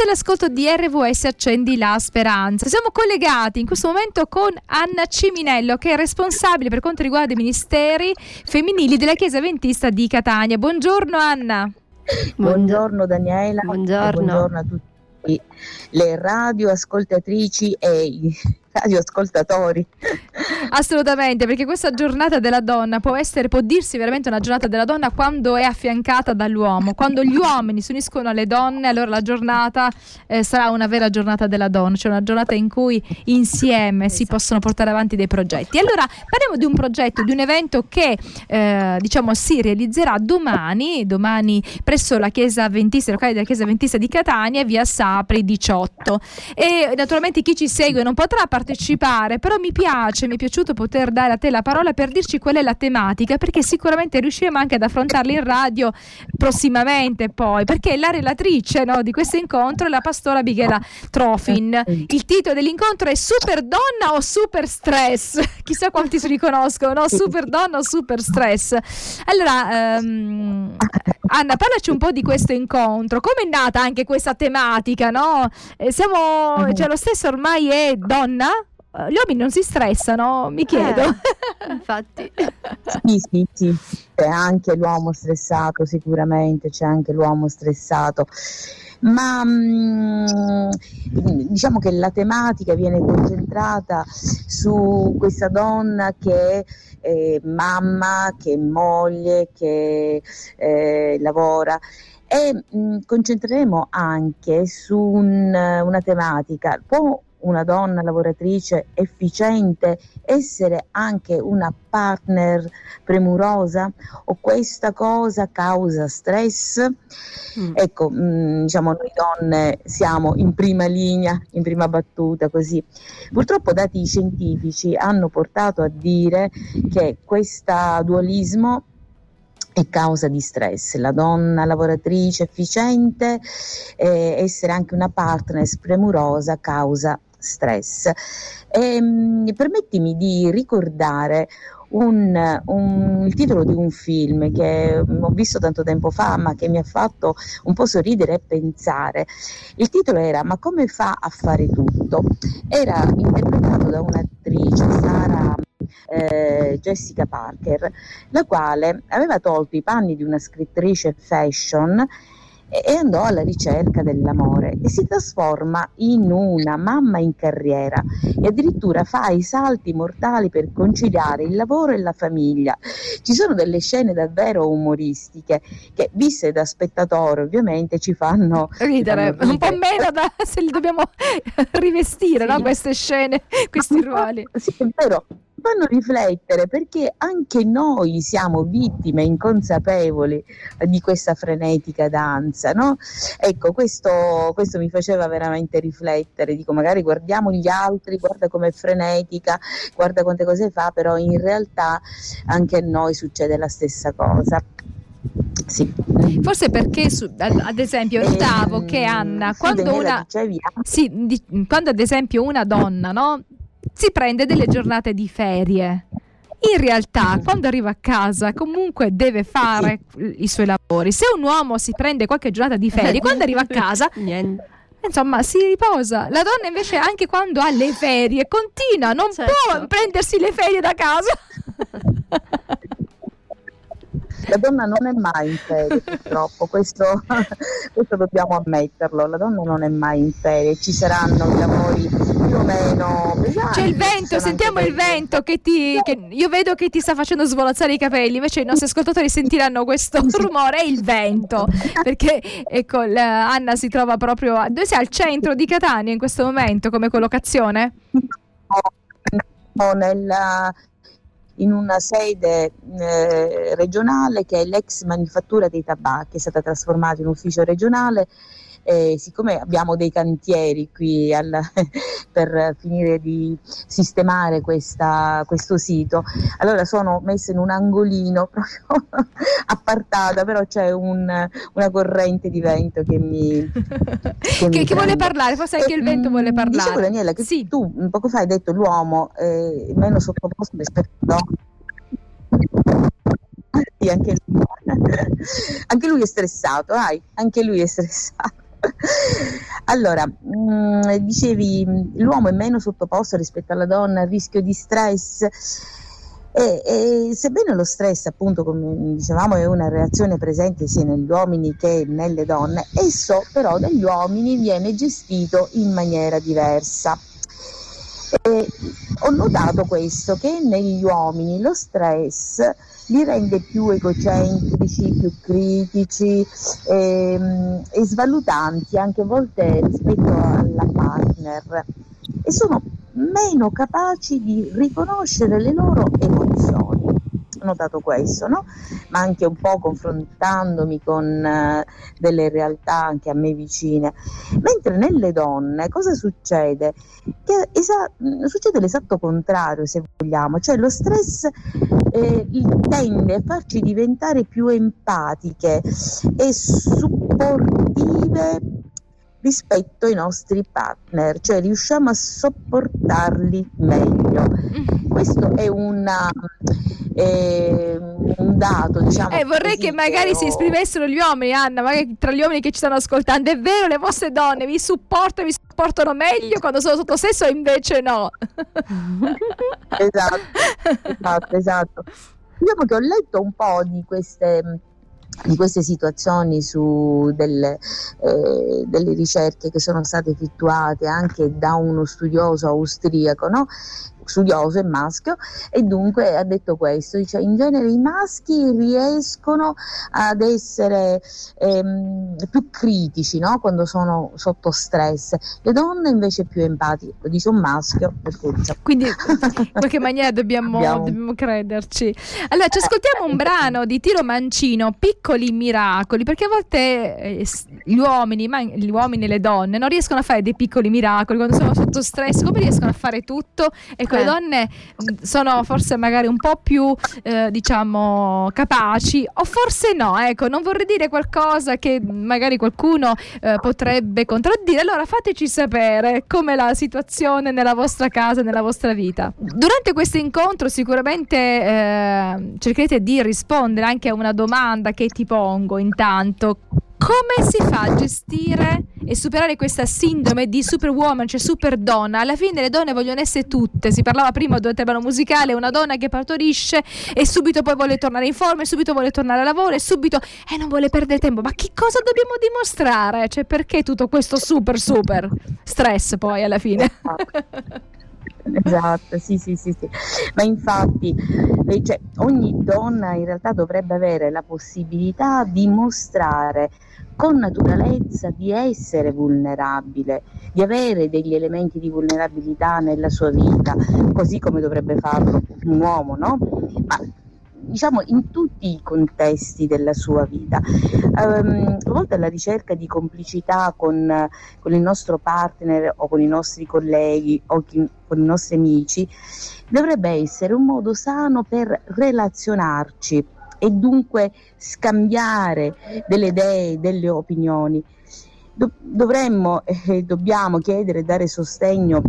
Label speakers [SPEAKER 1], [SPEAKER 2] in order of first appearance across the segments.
[SPEAKER 1] Questo è l'ascolto di RVS Accendi la Speranza. Siamo collegati in questo momento con Anna Ciminello, che è responsabile per quanto riguarda i ministeri femminili della Chiesa Ventista di Catania. Buongiorno Anna.
[SPEAKER 2] Buongiorno Daniela.
[SPEAKER 1] Buongiorno.
[SPEAKER 2] buongiorno a tutti le radioascoltatrici e i radioascoltatori.
[SPEAKER 1] Assolutamente, perché questa giornata della donna può essere, può dirsi veramente una giornata della donna quando è affiancata dall'uomo. Quando gli uomini si uniscono alle donne, allora la giornata eh, sarà una vera giornata della donna, cioè una giornata in cui insieme si esatto. possono portare avanti dei progetti. Allora parliamo di un progetto, di un evento che eh, diciamo si realizzerà domani, domani presso la Chiesa Ventista, locale della Chiesa Ventista di Catania, via Sapri 18. E naturalmente chi ci segue non potrà partecipare, però mi piace, mi è piaciuto poter dare a te la parola per dirci qual è la tematica, perché sicuramente riusciremo anche ad affrontarla in radio prossimamente poi, perché la relatrice no, di questo incontro è la pastora Bighela Trofin. Il titolo dell'incontro è Super donna o super stress? Chissà quanti si riconoscono, no? Super donna o super stress? Allora, um, Anna, parlaci un po' di questo incontro. Come è nata anche questa tematica, no? Eh, siamo, cioè lo stesso ormai è donna? Gli uomini non si stressano, mi chiedo.
[SPEAKER 3] Eh, infatti.
[SPEAKER 2] sì, sì, sì, c'è anche l'uomo stressato, sicuramente c'è anche l'uomo stressato. Ma mh, mm, diciamo che la tematica viene concentrata su questa donna che è eh, mamma, che è moglie, che eh, lavora e mh, mm, concentreremo anche su un, una tematica. Può una donna lavoratrice efficiente essere anche una partner premurosa o questa cosa causa stress? Mm. Ecco, mh, mm, diciamo noi donne siamo in prima linea, in prima battuta così. Purtroppo dati scientifici hanno portato a dire che questo dualismo è causa di stress. La donna lavoratrice efficiente, eh, essere anche una partner premurosa causa stress. E, ehm, permettimi di ricordare un, un, il titolo di un film che ho visto tanto tempo fa ma che mi ha fatto un po' sorridere e pensare. Il titolo era Ma come fa a fare tutto? Era interpretato da un'attrice, Sara eh, Jessica Parker, la quale aveva tolto i panni di una scrittrice fashion e andò alla ricerca dell'amore e si trasforma in una mamma in carriera e addirittura fa i salti mortali per conciliare il lavoro e la famiglia. Ci sono delle scene davvero umoristiche che viste da spettatore ovviamente ci fanno
[SPEAKER 1] ridere, fanno ridere. un po' meno da, se li dobbiamo rivestire sì. no? queste scene, questi ruoli.
[SPEAKER 2] Sì, è vero, fanno riflettere perché anche noi siamo vittime inconsapevoli di questa frenetica danza, no? Ecco, questo, questo mi faceva veramente riflettere, dico magari guardiamo gli altri, guarda com'è frenetica, guarda quante cose fa, però in realtà anche a noi succede la stessa cosa.
[SPEAKER 1] Sì. Forse perché su, ad esempio notavo eh, che Anna quando una sì, di, quando ad esempio una donna no, si prende delle giornate di ferie. In realtà, quando arriva a casa, comunque deve fare i suoi lavori. Se un uomo si prende qualche giornata di ferie, quando arriva a casa, niente. Insomma, si riposa. La donna invece anche quando ha le ferie continua, non certo. può prendersi le ferie da casa.
[SPEAKER 2] La donna non è mai in ferie, purtroppo, questo, questo, dobbiamo ammetterlo. La donna non è mai in ferie, ci saranno lavori più o meno
[SPEAKER 1] pesanti. C'è il vento, sentiamo il vento che ti. Che io vedo che ti sta facendo svolazzare i capelli, invece i nostri ascoltatori sentiranno questo rumore, è il vento. Perché ecco, Anna si trova proprio. A, dove sei? Al centro di Catania in questo momento come collocazione?
[SPEAKER 2] Nella, in una sede eh, regionale che è l'ex manifattura dei tabacchi, è stata trasformata in ufficio regionale eh, siccome abbiamo dei cantieri qui al, per finire di sistemare questa, questo sito, allora sono messa in un angolino proprio appartata, però c'è un, una corrente di vento che mi...
[SPEAKER 1] Che, che, che vuole parlare, forse anche e, il vento vuole parlare.
[SPEAKER 2] Dicevo Daniela che sì. tu poco fa hai detto l'uomo è meno sottoposto rispetto a anche lui. anche lui è stressato, dai, anche lui è stressato. allora, mh, mm, dicevi, l'uomo è meno sottoposto rispetto alla donna al rischio di stress. E, e, sebbene lo stress, appunto, come dicevamo, è una reazione presente sia negli uomini che nelle donne, esso però dagli uomini viene gestito in maniera diversa. E ho notato questo, che negli uomini lo stress li rende più egocentrici, più critici e, ehm, e svalutanti anche a volte rispetto alla partner. E sono meno capaci di riconoscere le loro emozioni notato questo, no? ma anche un po' confrontandomi con uh, delle realtà anche a me vicine. Mentre nelle donne cosa succede? Che esa- succede l'esatto contrario, se vogliamo, cioè lo stress eh, tende a farci diventare più empatiche e supportive rispetto ai nostri partner, cioè riusciamo a sopportarli meglio. Mm. Questo è una, eh, un dato, diciamo.
[SPEAKER 1] Eh, vorrei che magari si esprimessero gli uomini, Anna, magari tra gli uomini che ci stanno ascoltando. È vero, le vostre donne vi supportano, vi supportano meglio quando sono sotto stesso, invece no.
[SPEAKER 2] esatto, esatto, esatto. Diciamo che ho letto un po' di queste di queste situazioni su delle, eh, delle, ricerche che sono state effettuate anche da uno studioso austriaco no? Studioso e maschio e dunque ha detto questo, dice in genere i maschi riescono ad essere ehm, più critici no? quando sono sotto stress, le donne invece più empatiche, lo dice un maschio per forza.
[SPEAKER 1] Quindi in qualche maniera dobbiamo, Abbiamo... dobbiamo crederci. Allora ci ascoltiamo un brano di Tiro Mancino, Piccoli miracoli, perché a volte eh, gli uomini, ma gli uomini e le donne non riescono a fare dei piccoli miracoli quando sono sotto stress, come riescono a fare tutto e con le donne sono forse magari un po' più eh, diciamo capaci o forse no, ecco, non vorrei dire qualcosa che magari qualcuno eh, potrebbe contraddire, allora fateci sapere com'è la situazione nella vostra casa, nella vostra vita. Durante questo incontro sicuramente eh, cercherete di rispondere anche a una domanda che ti pongo intanto come si fa a gestire e superare questa sindrome di superwoman, cioè super donna? Alla fine le donne vogliono essere tutte. Si parlava prima durante il brano musicale, una donna che partorisce e subito poi vuole tornare in forma e subito vuole tornare a lavoro e subito e eh, non vuole perdere tempo. Ma che cosa dobbiamo dimostrare? Cioè perché tutto questo super super stress poi alla fine?
[SPEAKER 2] Esatto, sì, sì, sì, sì. Ma infatti cioè, ogni donna in realtà dovrebbe avere la possibilità di mostrare con naturalezza di essere vulnerabile, di avere degli elementi di vulnerabilità nella sua vita, così come dovrebbe farlo un uomo, no? Ma diciamo in tutti i contesti della sua vita. Um, a volte la ricerca di complicità con, con, il nostro partner o con i nostri colleghi o chi, con i nostri amici dovrebbe essere un modo sano per relazionarci e dunque scambiare delle idee, delle opinioni. Do- dovremmo e eh, dobbiamo chiedere e dare sostegno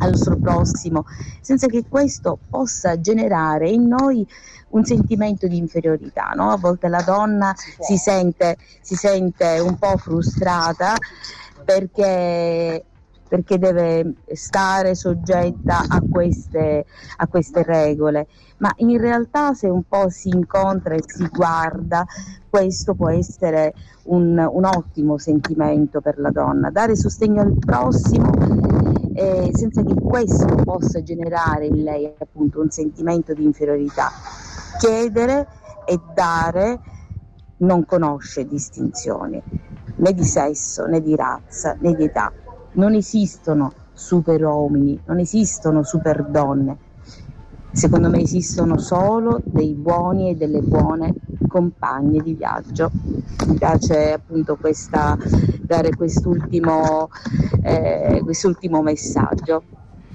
[SPEAKER 2] al nostro prossimo, senza che questo possa generare in noi un sentimento di inferiorità. No? A volte la donna si sente, si sente un po' frustrata perché perché deve stare soggetta a queste, a queste regole, ma in realtà se un po' si incontra e si guarda, questo può essere un, un ottimo sentimento per la donna, dare sostegno al prossimo eh, senza che questo possa generare in lei appunto un sentimento di inferiorità. Chiedere e dare non conosce distinzioni né di sesso né di razza né di età non esistono super uomini, non esistono super donne. Secondo me esistono solo dei buoni e delle buone compagne di viaggio. Mi piace appunto questa, dare quest'ultimo, eh, quest'ultimo messaggio.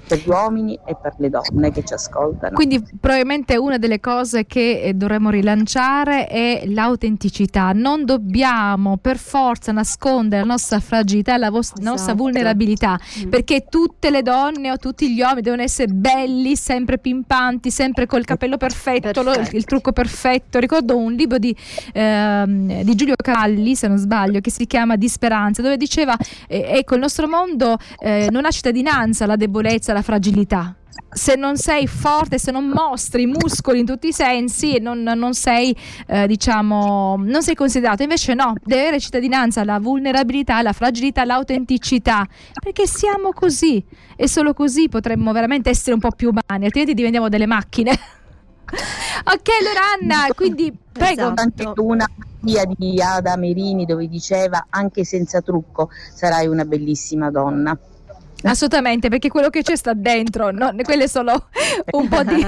[SPEAKER 2] Per gli uomini e per le donne che ci ascoltano.
[SPEAKER 1] Quindi probabilmente una delle cose che eh, dovremmo rilanciare è l'autenticità. Non dobbiamo per forza nascondere la nostra fragilità, la, vos- esatto. nostra vulnerabilità, mm. perché tutte le donne o tutti gli uomini devono essere belli, sempre pimpanti, sempre col capello perfetto, perfetto. Lo, il, trucco perfetto. Ricordo un libro di, ehm, di, Giulio Cavalli, se non sbaglio, che si chiama Di Speranza, dove diceva eh, ecco il nostro mondo eh, non ha cittadinanza la debolezza, la fragilità se non sei forte, se non mostri i muscoli in tutti i sensi, non, non sei, eh, diciamo, non sei considerato. Invece no, deve avere cittadinanza la vulnerabilità, la fragilità, l'autenticità, perché siamo così e solo così potremmo veramente essere un po' più umani, altrimenti diventiamo delle macchine. ok, allora Anna, quindi prego.
[SPEAKER 2] Esatto. Anche una via di Ada Merini dove diceva anche senza trucco sarai una bellissima donna.
[SPEAKER 1] Assolutamente, perché quello che c'è sta dentro, no? quelle sono un po' di,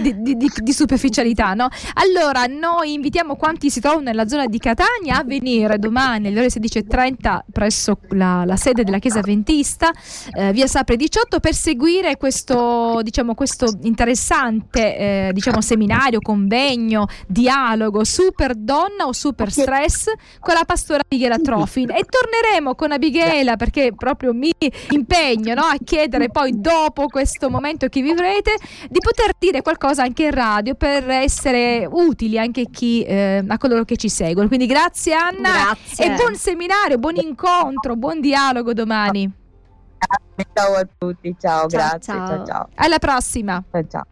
[SPEAKER 1] di, di, di, superficialità. No? Allora, noi invitiamo quanti si trovano nella zona di Catania a venire domani alle ore 16.30 presso la, la sede della Chiesa Ventista, eh, via Sapre 18, per seguire questo, diciamo, questo interessante eh, diciamo, seminario, convegno, dialogo super donna o super stress con la pastora Abigail Trofin. E torneremo con Abigail perché proprio mi impegno no? a chiedere poi dopo questo momento che vivrete di poter dire qualcosa anche in radio per essere utili anche chi, eh, a coloro che ci seguono. Quindi grazie Anna grazie. e buon seminario, buon incontro, buon dialogo domani.
[SPEAKER 2] Ciao a tutti, ciao, ciao grazie, ciao. ciao ciao.
[SPEAKER 1] Alla prossima.
[SPEAKER 2] Ciao ciao.